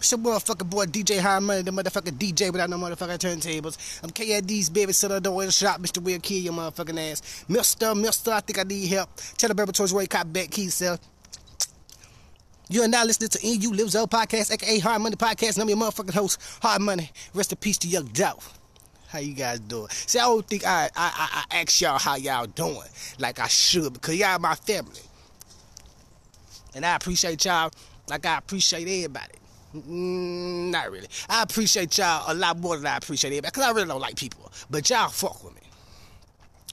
It's your motherfucking boy DJ High Money, the motherfucking DJ without no motherfucking turntables. I'm KID's baby, sit on the the shop, Mr. Will kill your motherfucking ass. Mister, mister, I think I need help. Tell the towards where cop back key sell. You are now listening to NU Lives Up Podcast, aka Hard Money Podcast, and I'm your motherfucking host, Hard Money. Rest in peace to Young Dolph. How you guys doing? See, I don't think I, I, I, I ask y'all how y'all doing like I should because y'all my family. And I appreciate y'all like I appreciate everybody. Mm, not really. I appreciate y'all a lot more than I appreciate everybody because I really don't like people. But y'all fuck with me.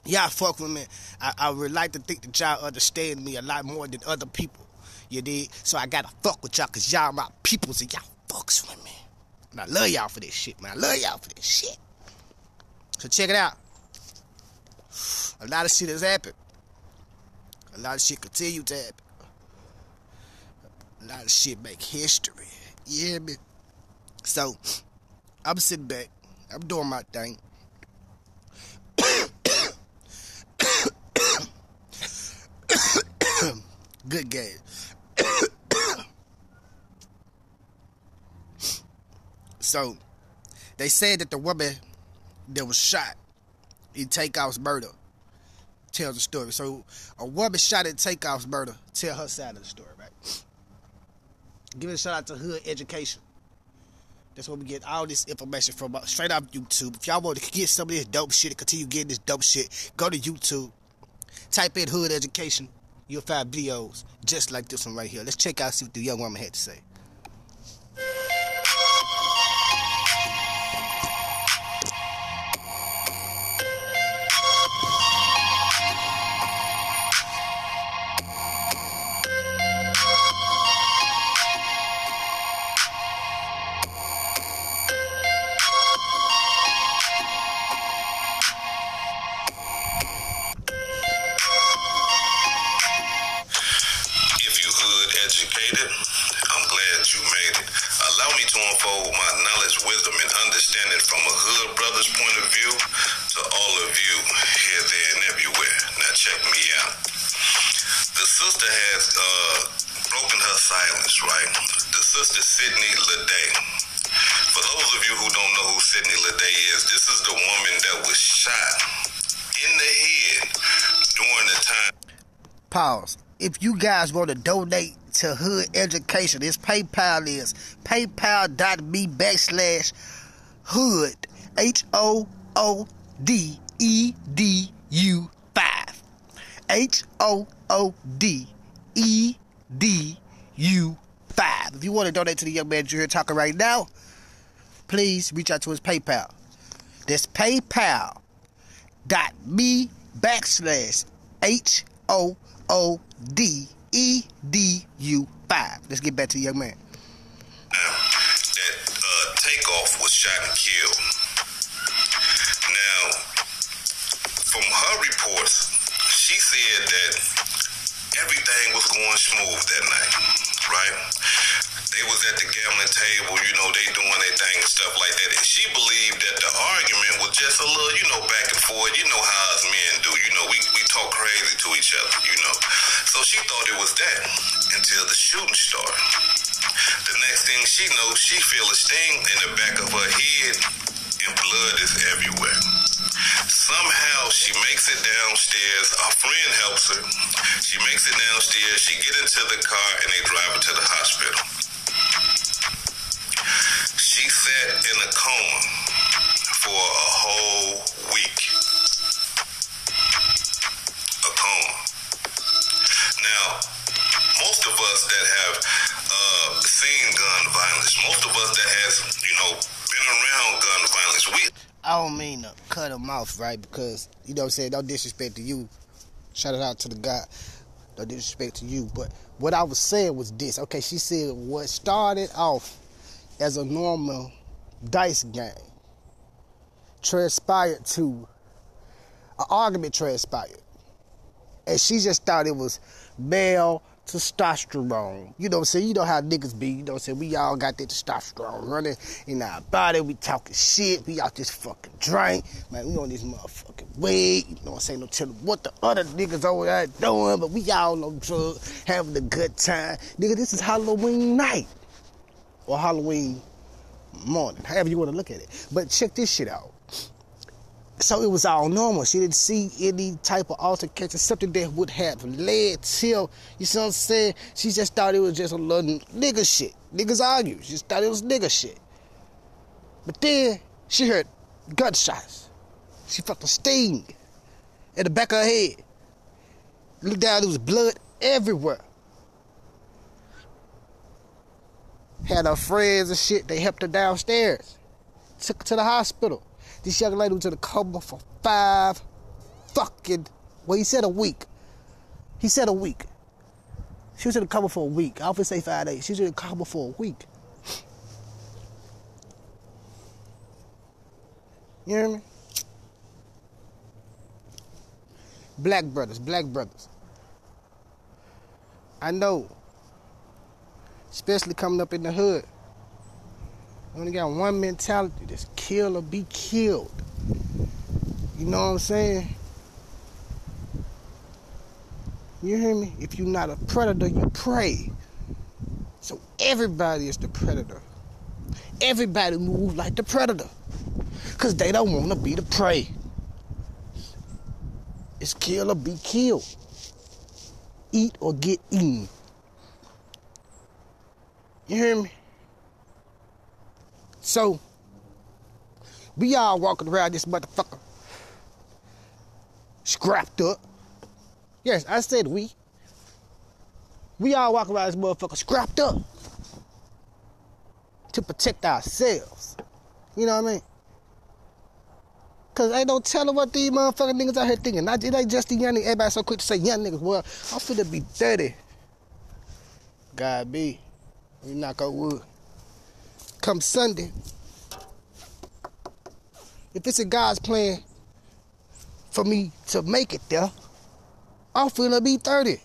Y'all fuck with me. I, I would like to think that y'all understand me a lot more than other people. You did? So I gotta fuck with y'all because y'all my peoples and y'all fucks with me. And I love y'all for this shit, man. I love y'all for this shit. So check it out. A lot of shit has happened. A lot of shit continue to happen. A lot of shit make history. You hear me? So, I'm sitting back. I'm doing my thing. Good game. so, they said that the woman that was shot in Takeoff's murder tells the story. So, a woman shot in Takeoff's murder tell her side of the story, right? Give a shout out to Hood Education. That's where we get all this information from uh, straight off YouTube. If y'all want to get some of this dope shit and continue getting this dope shit, go to YouTube. Type in Hood Education. You'll find videos just like this one right here. Let's check out see what the young woman had to say. Sydney is, this is the woman that was shot in the head during the time. Pause. If you guys want to donate to Hood Education, this PayPal is paypal.me backslash hood H O O D E D U 5. H O O D E D U 5. If you want to donate to the young man you're here talking right now, please reach out to his PayPal. That's PayPal dot me backslash H O O D E D U five. Let's get back to the young man. Now, that uh, Takeoff was shot and killed. Now, from her reports, she said that everything was going smooth that night, right? They was at the gambling table, you know, they doing their thing and stuff like that. And she believed that the argument was just a little, you know, back and forth. You know how us men do. You know, we, we talk crazy to each other, you know. So she thought it was that until the shooting started. The next thing she knows, she feel a sting in the back of her head and blood is everywhere. Somehow she makes it downstairs. A friend helps her. She makes it downstairs. She get into the car and they drive her to the hospital. She sat in a coma for a whole week. A coma. Now, most of us that have uh, seen gun violence, most of us that has, you know, been around gun violence, we I don't mean to cut him off, right? Because, you know what I'm saying, no disrespect to you. Shout it out to the guy. No disrespect to you. But what I was saying was this. Okay, she said what started off as a normal dice game transpired to an argument transpired. And she just thought it was male testosterone. You know what I'm saying? You know how niggas be. You know what I'm saying? We all got that testosterone running in our body. We talking shit. We out this fucking drink. Man, we on this motherfucking weed. You know what I'm saying? No telling what the other niggas over there doing, but we all on drugs, having a good time. Nigga, this is Halloween night. or Halloween morning, however you want to look at it. But check this shit out. So it was all normal. She didn't see any type of altercation, something that would have led till, you see what I'm saying? She just thought it was just a little nigga shit. Niggas argue. She just thought it was nigga shit. But then she heard gunshots. She felt a sting in the back of her head. Looked down, there was blood everywhere. Had her friends and shit, they helped her downstairs. Took her to the hospital. This young lady was in a coma for five fucking, well, he said a week. He said a week. She was in a coma for a week. I often say five days. She was in a coma for a week. You hear me? Black brothers, black brothers. I know, especially coming up in the hood. Only got one mentality: just kill or be killed. You know what I'm saying? You hear me? If you're not a predator, you prey. So everybody is the predator. Everybody move like the predator. Cause they don't want to be the prey. It's kill or be killed. Eat or get eaten. You hear me? So, we all walking around this motherfucker scrapped up. Yes, I said we. We all walk around this motherfucker scrapped up to protect ourselves. You know what I mean? Cause ain't no telling what these motherfucking niggas out here thinking. Not, it ain't just the young niggas. Everybody so quick to say young niggas. Well, I'm finna be 30. God be. We knock on wood. Come Sunday. If it's a God's plan for me to make it there, I'm finna be 30.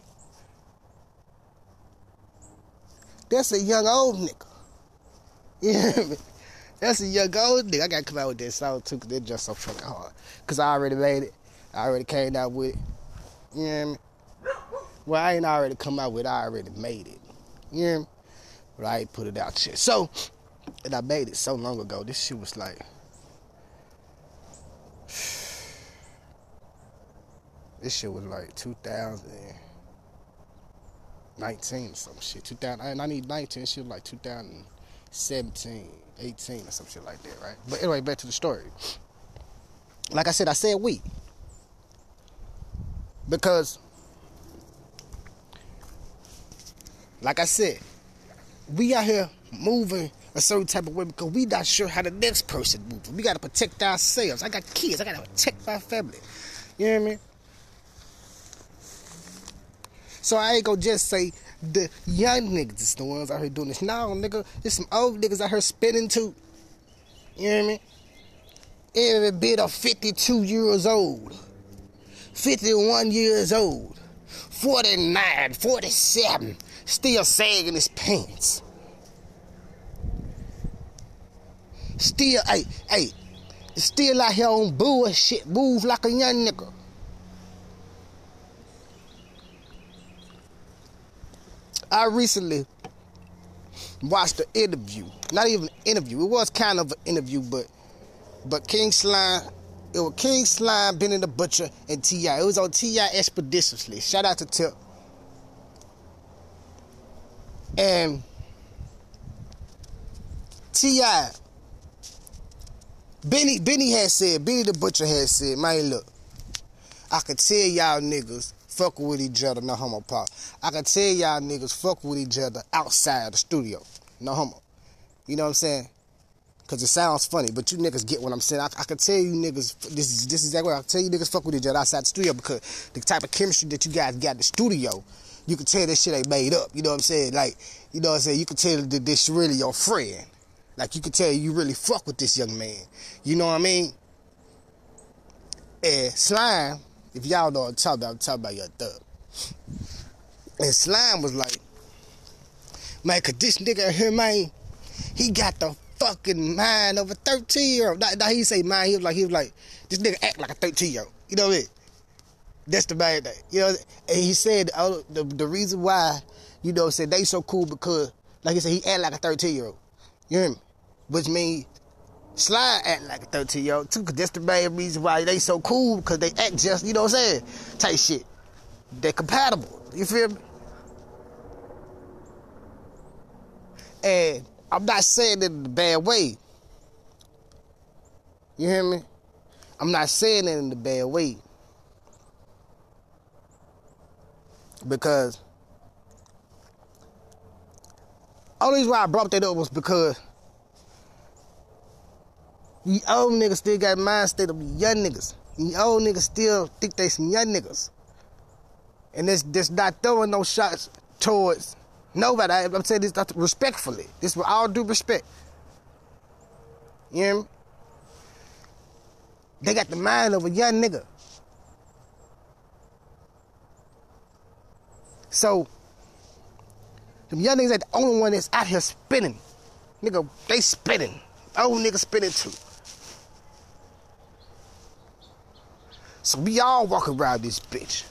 That's a young old nigga. Me? That's a young old nigga. I gotta come out with that song too, cause it's just so fucking hard. Cause I already made it. I already came out with it. You know what I mean? Well, I ain't already come out with it, I already made it. You know But I ain't put it out yet. So, and I made it so long ago. This shit was like this shit was like 2019 or some shit. 2000, and I need 19. Shit was like 2017, 18 or some shit like that, right? But anyway, back to the story. Like I said, I said we because, like I said, we out here moving a certain type of way because we not sure how the next person moving. We gotta protect ourselves. I got kids. I gotta protect my family. You know what I mean? So I ain't gonna just say the young niggas is the ones out here doing this. No, nigga, there's some old niggas out here spinning too. You know what I mean? Every bit of 52 years old, 51 years old, 49, 47, still sagging his pants. Still, hey, hey, still out here on bullshit, move like a young nigga. I recently watched an interview. Not even an interview. It was kind of an interview, but but King Slime, it was King Slime, Benny the Butcher, and T.I. It was on T.I. Expeditiously. Shout out to Tip. And T.I. Benny Benny had said, Benny the Butcher had said, man, look, I could tell y'all niggas fuck with each other, no homo pop. I can tell y'all niggas fuck with each other outside the studio, no homo. You know what I'm saying? Cause it sounds funny, but you niggas get what I'm saying. I, I can tell you niggas, this is this is exactly what I can tell you niggas fuck with each other outside the studio because the type of chemistry that you guys got in the studio, you can tell this shit ain't made up. You know what I'm saying? Like, you know what I'm saying? You can tell that this really your friend. Like you can tell you really fuck with this young man. You know what I mean? And slime, if y'all I'm talking about, about your thug. And slime was like, man, cause this nigga here, man, he got the fucking mind of a 13 year old. Now, now he say mind, he was like, he was like, this nigga act like a 13 year old. You know what I mean? That's the bad thing. You know, and he said oh, the, the reason why, you know, said they so cool because, like he said, he act like a 13 year old. You hear me? Which means Slide act like a 13 year old too, cause that's the main reason why they so cool, cause they act just, you know what I'm saying? Type shit. They're compatible. You feel me? And I'm not saying it in a bad way. You hear me? I'm not saying it in a bad way. Because only reason why I brought that up was because the old niggas still got mind state of young niggas. The old niggas still think they some young niggas. And this this not throwing no shots towards nobody. I, am saying this respectfully. This with all due respect. You hear me? They got the mind of a young nigga. So, them young niggas are the only one that's out here spinning. Nigga, they spinning. Old niggas spinning too. So we all walk around this bitch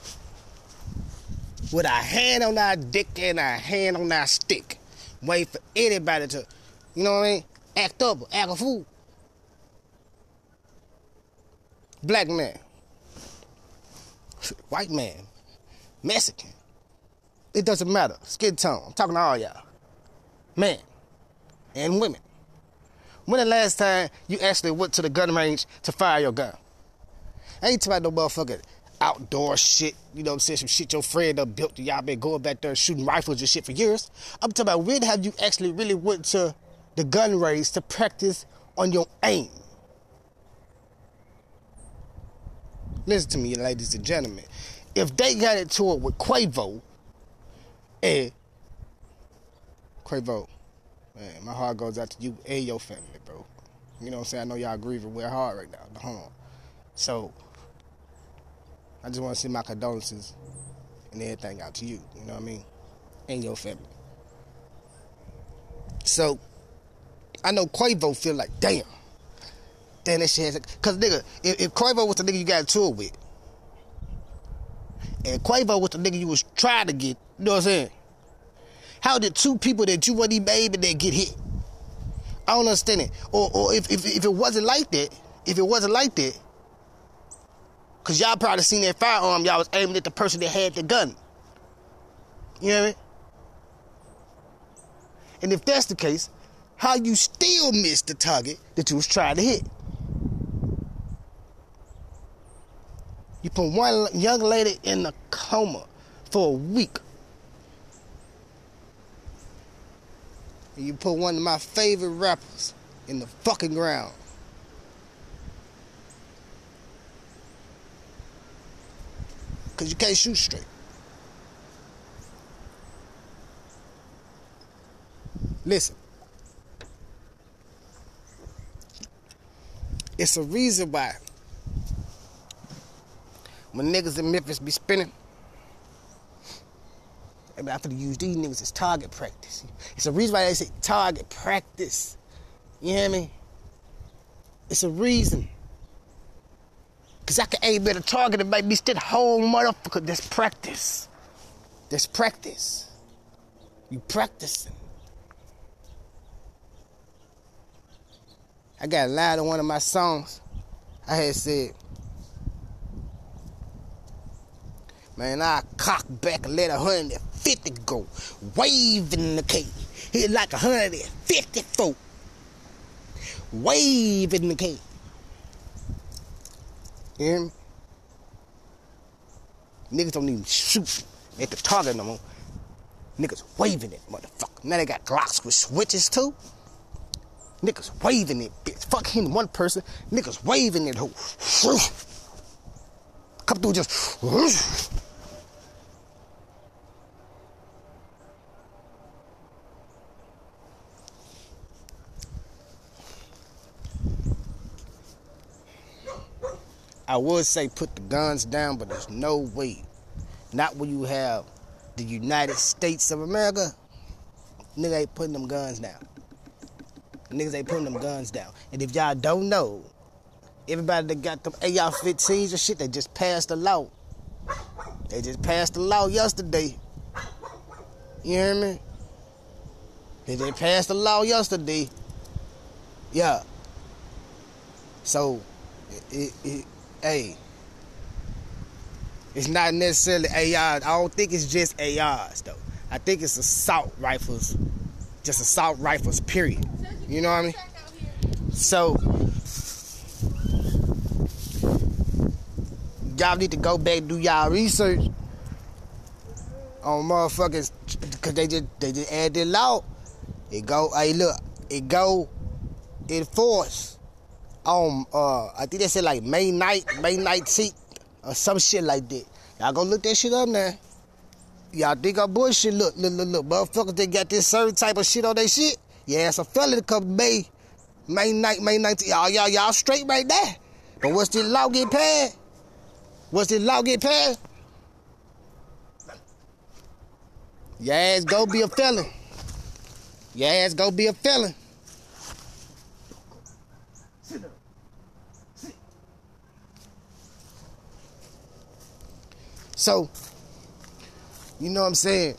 with our hand on our dick and our hand on our stick, wait for anybody to, you know what I mean, act up, act a fool. Black man, white man, Mexican, it doesn't matter. Skin tone, I'm talking to all y'all, men and women. When the last time you actually went to the gun range to fire your gun? I ain't talking about no motherfucker outdoor shit, you know what I'm saying? Some shit your friend done built y'all been going back there shooting rifles and shit for years. I'm talking about when have you actually really went to the gun range to practice on your aim? Listen to me, ladies and gentlemen. If they got it to it with Quavo and Quavo, man, my heart goes out to you and your family, bro. You know what I'm saying? I know y'all grieving real hard right now, the. So I just want to send my condolences and everything out to you. You know what I mean? And your family. So, I know Quavo feel like, damn. Damn, that shit. Because, nigga, if, if Quavo was the nigga you got into it with, and Quavo was the nigga you was trying to get, you know what I'm saying? How did two people that you wasn't even able to get hit? I don't understand it. Or, or if, if, if it wasn't like that, if it wasn't like that, Cause y'all probably seen that firearm, y'all was aiming at the person that had the gun. You know what I mean? And if that's the case, how you still missed the target that you was trying to hit? You put one young lady in a coma for a week. And you put one of my favorite rappers in the fucking ground. because you can't shoot straight. Listen. It's a reason why when niggas in Memphis be spinning, I have to use these niggas as target practice. It's a reason why they say target practice. You hear me? It's a reason. Because I can aim at a target and make me still home, motherfucker. That's practice. That's practice. You practicing. I got a line in one of my songs. I had said, Man, I cock back and let 150 go. Waving the K. Hit like 154. Waving the K. You hear me? Niggas don't even shoot at the target no more. Niggas waving it, motherfucker. Now they got Glocks with switches too. Niggas waving it, bitch. Fuck him, one person. Niggas waving it, hoe. Come through just. I would say put the guns down, but there's no way. Not when you have the United States of America. Nigga ain't putting them guns down. Niggas ain't putting them guns down. And if y'all don't know, everybody that got them AR-15s and shit, they just passed the law. They just passed the law yesterday. You hear me? They just passed the law yesterday Yeah. So, it, it hey, it's not necessarily AR. I don't think it's just ARs though. I think it's assault rifles, just assault rifles. Period. You know what I mean? So, y'all need to go back and do y'all research on motherfuckers because they just they just add the law. It go, hey look, it go enforce on uh I think they said like May night, May 19th or some shit like that. Y'all go look that shit up now. Y'all think I'm bullshit. Look, look, look, look. Motherfuckers, they got this certain type of shit on their shit. Yeah, it's a fella to come May, May night, May 19th. Y'all, y'all, y'all straight right there. But what's the law get passed, once the law get your ass go be a felon. Your ass go be a felon. So, you know what I'm saying?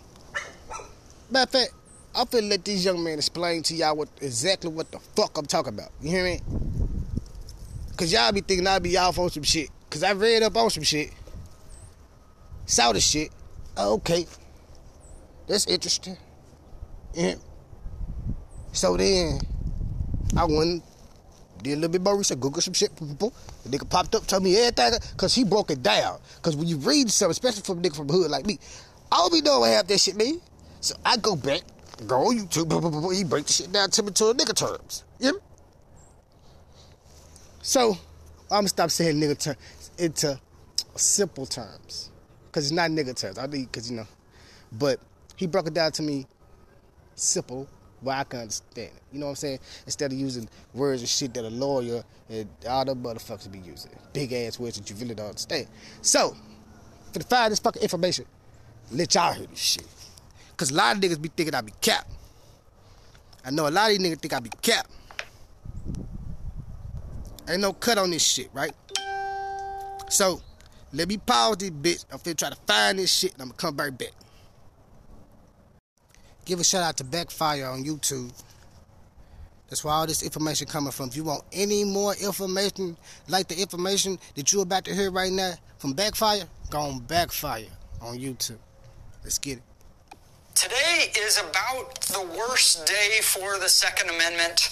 Matter of fact, I'm finna let these young man explain to y'all what exactly what the fuck I'm talking about. You hear me? Cause y'all be thinking I be off on some shit. Cause I read up on some shit. Saw the shit. Okay. That's interesting. Yeah. So then I went did a little bit more research, Google some shit. The nigga popped up, told me everything, cause he broke it down. Cause when you read something, especially from a nigga from the hood like me, I don't be knowing what half that shit mean. So I go back, go on YouTube, he break the shit down to me to a nigga terms. You know? So I'm gonna stop saying nigga terms into simple terms. Cause it's not nigga terms. I need cause you know. But he broke it down to me simple where I can understand it. You know what I'm saying? Instead of using words and shit that a lawyer and all the motherfuckers be using. Big ass words that you really don't understand. So, for the find this fucking information, let y'all hear this shit. Cause a lot of niggas be thinking I be cap. I know a lot of these niggas think I be cap. Ain't no cut on this shit, right? So, let me pause this bitch. I'm finna try to find this shit and I'm gonna come right back. Give a shout out to Backfire on YouTube. That's where all this information coming from. If you want any more information like the information that you're about to hear right now from Backfire, go on Backfire on YouTube. Let's get it. Today is about the worst day for the Second Amendment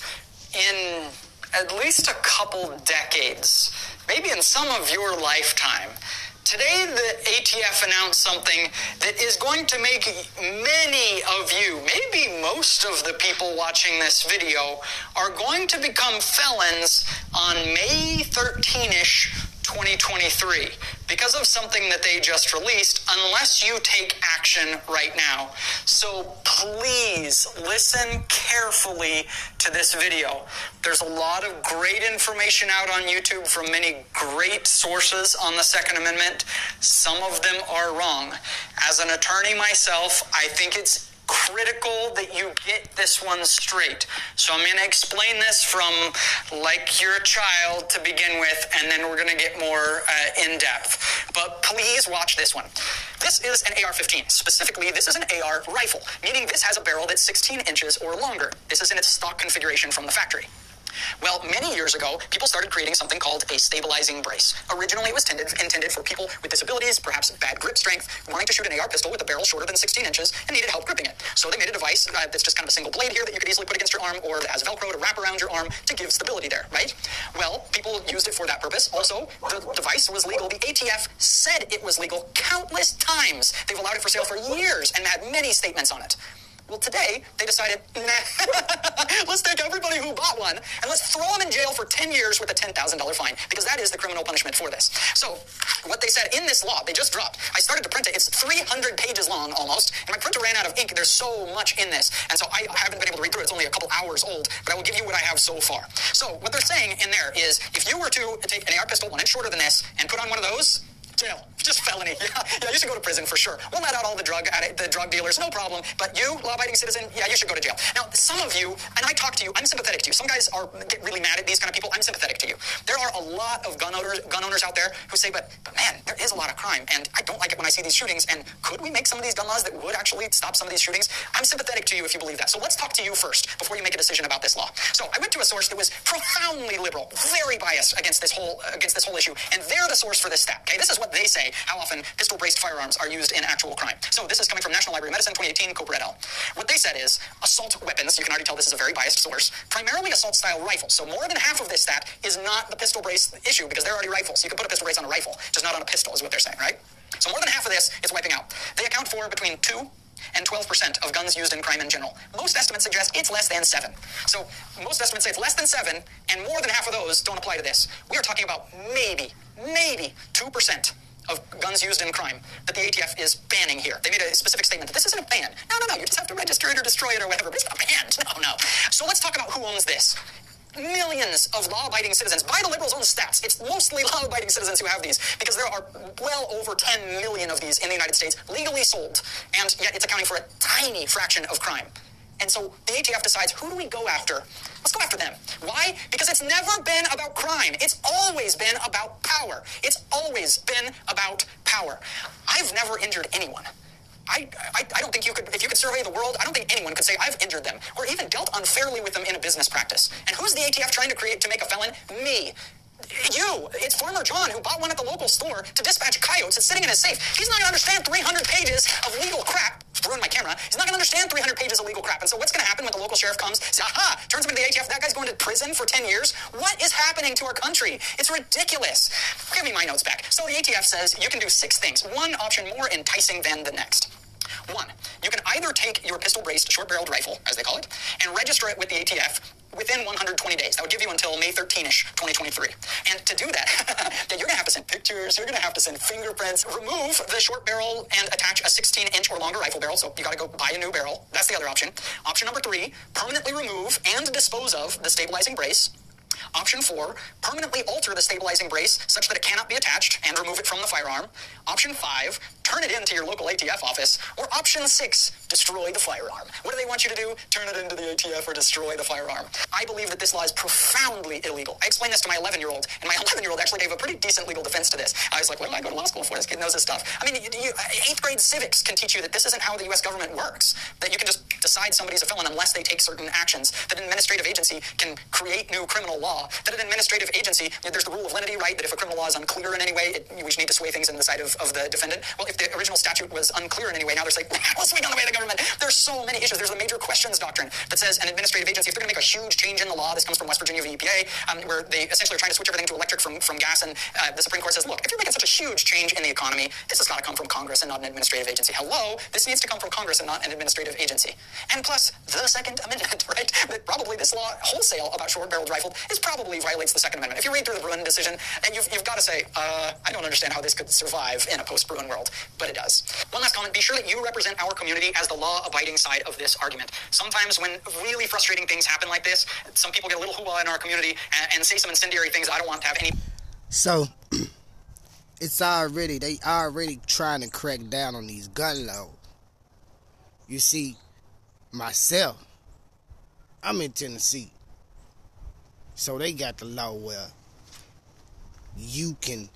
in at least a couple decades, maybe in some of your lifetime. Today, the ATF announced something that is going to make many of you, maybe most of the people watching this video, are going to become felons on May 13 ish 2023 because of something that they just released unless you take action right now. So please listen carefully to this video. There's a lot of great information out on YouTube from many great sources on the Second Amendment. Some of them are wrong. As an attorney myself, I think it's critical that you get this one straight. So I'm going to explain this from like you're a child to begin with, and then we're going to get more uh, in depth. But please watch this one. This is an AR 15. Specifically, this is an AR rifle, meaning this has a barrel that's 16 inches or longer. This is in its stock configuration from the factory. Well, many years ago, people started creating something called a stabilizing brace. Originally, it was tended, intended for people with disabilities, perhaps bad grip strength, wanting to shoot an AR pistol with a barrel shorter than 16 inches and needed help gripping it. So they made a device uh, that's just kind of a single blade here that you could easily put against your arm or that has Velcro to wrap around your arm to give stability there, right? Well, people used it for that purpose. Also, the device was legal. The ATF said it was legal countless times. They've allowed it for sale for years and had many statements on it. Well, today they decided, nah, let's take everybody who bought one and let's throw them in jail for 10 years with a $10,000 fine because that is the criminal punishment for this. So, what they said in this law, they just dropped. I started to print it. It's 300 pages long almost, and my printer ran out of ink. There's so much in this, and so I haven't been able to read through it. It's only a couple hours old, but I will give you what I have so far. So, what they're saying in there is if you were to take an AR pistol one inch shorter than this and put on one of those, Jail. Just felony. Yeah, yeah, you should go to prison for sure. We'll let out all the drug addict, the drug dealers, no problem. But you, law-abiding citizen, yeah, you should go to jail. Now, some of you, and I talk to you, I'm sympathetic to you. Some guys are get really mad at these kind of people. I'm sympathetic to you. There are a lot of gun owners, gun owners out there who say, but, but man, there is a lot of crime, and I don't like it when I see these shootings. And could we make some of these gun laws that would actually stop some of these shootings? I'm sympathetic to you if you believe that. So let's talk to you first before you make a decision about this law. So I went to a source that was profoundly liberal, very biased against this whole against this whole issue, and they're the source for this stat. Okay, this is what they say. How often pistol-braced firearms are used in actual crime. So this is coming from National Library of Medicine, 2018, Cooper et al. What they said is assault weapons. You can already tell this is a very biased source. Primarily assault-style rifles. So more than half of this stat is not the pistol brace issue because they're already rifles. You can put a pistol brace on a rifle, just not on a pistol, is what they're saying, right? So more than half of this is wiping out. They account for between two and 12% of guns used in crime in general. Most estimates suggest it's less than 7. So most estimates say it's less than 7, and more than half of those don't apply to this. We are talking about maybe, maybe 2% of guns used in crime that the ATF is banning here. They made a specific statement that this isn't a ban. No, no, no, you just have to register it or destroy it or whatever, but it's not banned. No, no. So let's talk about who owns this millions of law-abiding citizens. By the liberals' own stats, it's mostly law-abiding citizens who have these because there are well over 10 million of these in the United States legally sold, and yet it's accounting for a tiny fraction of crime. And so the ATF decides who do we go after? Let's go after them. Why? Because it's never been about crime. It's always been about power. It's always been about power. I've never injured anyone. I, I, I, don't think you could, if you could survey the world, I don't think anyone could say I've injured them or even dealt unfairly with them in a business practice. And who's the ATF trying to create to make a felon? Me. You. It's Farmer John who bought one at the local store to dispatch coyotes. It's sitting in his safe. He's not going to understand 300 pages of legal crap. Ruin my camera. He's not going to understand 300 pages of legal crap. And so what's going to happen when the local sheriff comes? Says, aha, turns him into the ATF. That guy's going to prison for 10 years. What is happening to our country? It's ridiculous. Give me my notes back. So the ATF says you can do six things. One option more enticing than the next. One, you can either take your pistol-braced short-barreled rifle, as they call it, and register it with the ATF within 120 days. That would give you until May 13ish, 2023. And to do that, then you're to have to send pictures, you're to have to send fingerprints, remove the short barrel and attach a 16 inch or longer rifle barrel. So you got to go buy a new barrel. That's the other option. Option number three, permanently remove and dispose of the stabilizing brace. Option four, permanently alter the stabilizing brace such that it cannot be attached and remove it from the firearm. Option five, turn it into your local ATF office. Or option six, destroy the firearm. What do they want you to do? Turn it into the ATF or destroy the firearm. I believe that this law is profoundly illegal. I explained this to my 11 year old, and my 11 year old actually gave a pretty decent legal defense to this. I was like, what did I go to law school for? This kid knows this stuff. I mean, you, uh, eighth grade civics can teach you that this isn't how the U.S. government works, that you can just decide somebody's a felon unless they take certain actions, that an administrative agency can create new criminal law, that an administrative agency, there's the rule of lenity, right, that if a criminal law is unclear in any way, it, we need to sway things in the side of, of the defendant. Well, if the original statute was unclear in any way, now they're saying, we'll swing on the way of the government. There's so many issues. There's the major questions doctrine that says an administrative agency, if they're going to make a huge change in the law, this comes from West Virginia v. EPA, um, where they essentially are trying to switch everything to electric from, from gas, and uh, the Supreme Court says, look, if you're making such a huge change in the economy, this has got to come from Congress and not an administrative agency. Hello, this needs to come from Congress and not an administrative agency. And plus, the Second Amendment, right? That probably this law wholesale about short-barreled rifled is probably violates the Second Amendment. If you read through the Bruen decision, and you've, you've got to say, uh, I don't understand how this could survive in a post-Bruen world, but it does. One last comment, be sure that you represent our community as the law-abiding side of this argument. Sometimes when really frustrating things happen like this, some people get a little hoo in our community and, and say some incendiary things I don't want to have any... So, it's already, they already trying to crack down on these gun laws. You see, myself, I'm in Tennessee. So they got the law where you can,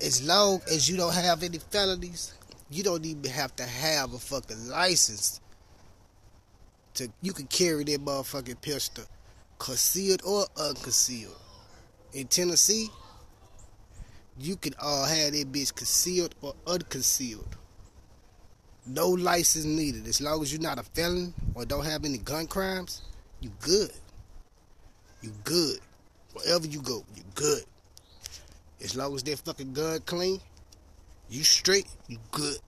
as long as you don't have any felonies, you don't even have to have a fucking license to you can carry that motherfucking pistol concealed or unconcealed. In Tennessee, you can uh, have that bitch concealed or unconcealed. No license needed. As long as you're not a felon or don't have any gun crimes, you good. You good. Wherever you go, you good. As long as that fucking gun clean, you straight, you good.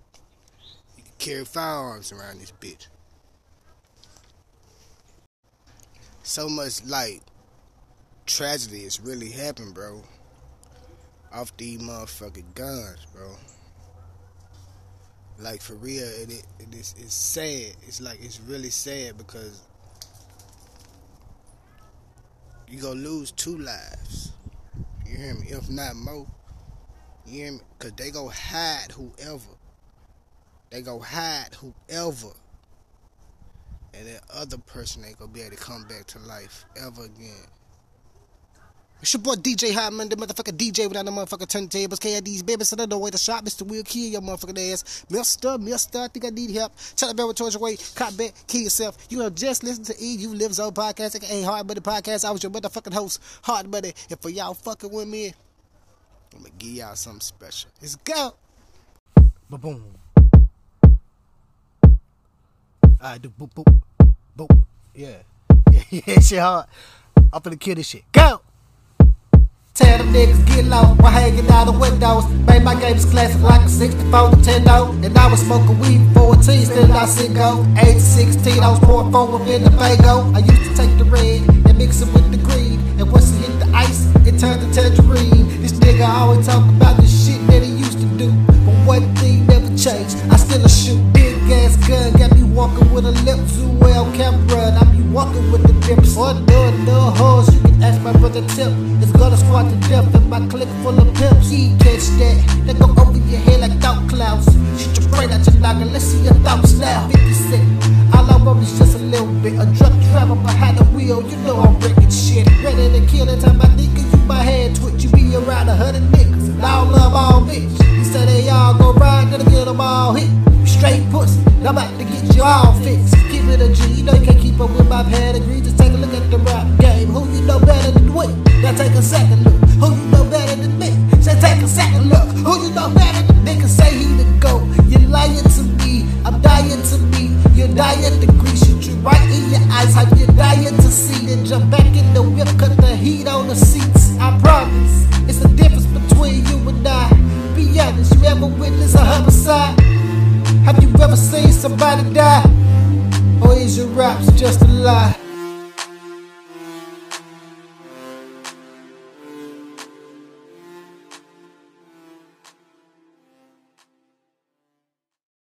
You can carry firearms around this bitch. So much like tragedy has really happened, bro. Off these motherfucking guns, bro. Like for real, it, it, it is it's sad. It's like it's really sad because you gonna lose two lives. You hear me? If not more. You hear me? Cause they go hide whoever. They go hide whoever. And that other person ain't gonna be able to come back to life ever again. It's your boy DJ Hotman, the motherfucker DJ without the motherfucker turntables. KID's baby, so I know where the shop, Mr. Will kill your motherfucking ass. Mister, mister, I think I need help. Tell the better towards your way, cop back, kill yourself. You have just listened to E, you live zone podcast, aka Hard Buddy Podcast. I was your motherfucking host, Hard Buddy. And for y'all fucking with me, I'm gonna give y'all something special. Let's go. Ba boom. I do boop boop boop. Yeah. Yeah, yeah, shit hard. I'm finna kill this shit. Go! Tell them niggas get low while hanging out the windows. Made my games classic like a 64 Nintendo. And I was smoking weed 14, still I sit go. Age 16, I was pouring four within the Faygo. I used to take the red and mix it with the green. And once it hit the ice, it turned to tangerine. This nigga always talk about the shit that he used to do. But one thing never changed. I still a shoot. Big ass gun got me walking with a lip too well camera. And I be walking with the dips. Or no, no hoes. You can ask my brother Tip. It's gonna squat to death in my clique full of pimps. He catch that. They go over your head like thought clouds. Shit your brain out your noggin. Let's see your thoughts now. 50 cent. All I want is just a little bit. A drunk driver behind the wheel. You know I'm breaking shit. Ready to kill it. Time I nigga, you my head twitch. You be around a hundred niggas. And I love all bitch. You say they all go ride. Gonna get them all hit. Straight pussy. I'm Take a second look. Who you know better than me? Say take a second look. Who you know better than niggas say he the go. You're lying to me. I'm dying to me. You're dying to grease. You right in your eyes. How you dying to see.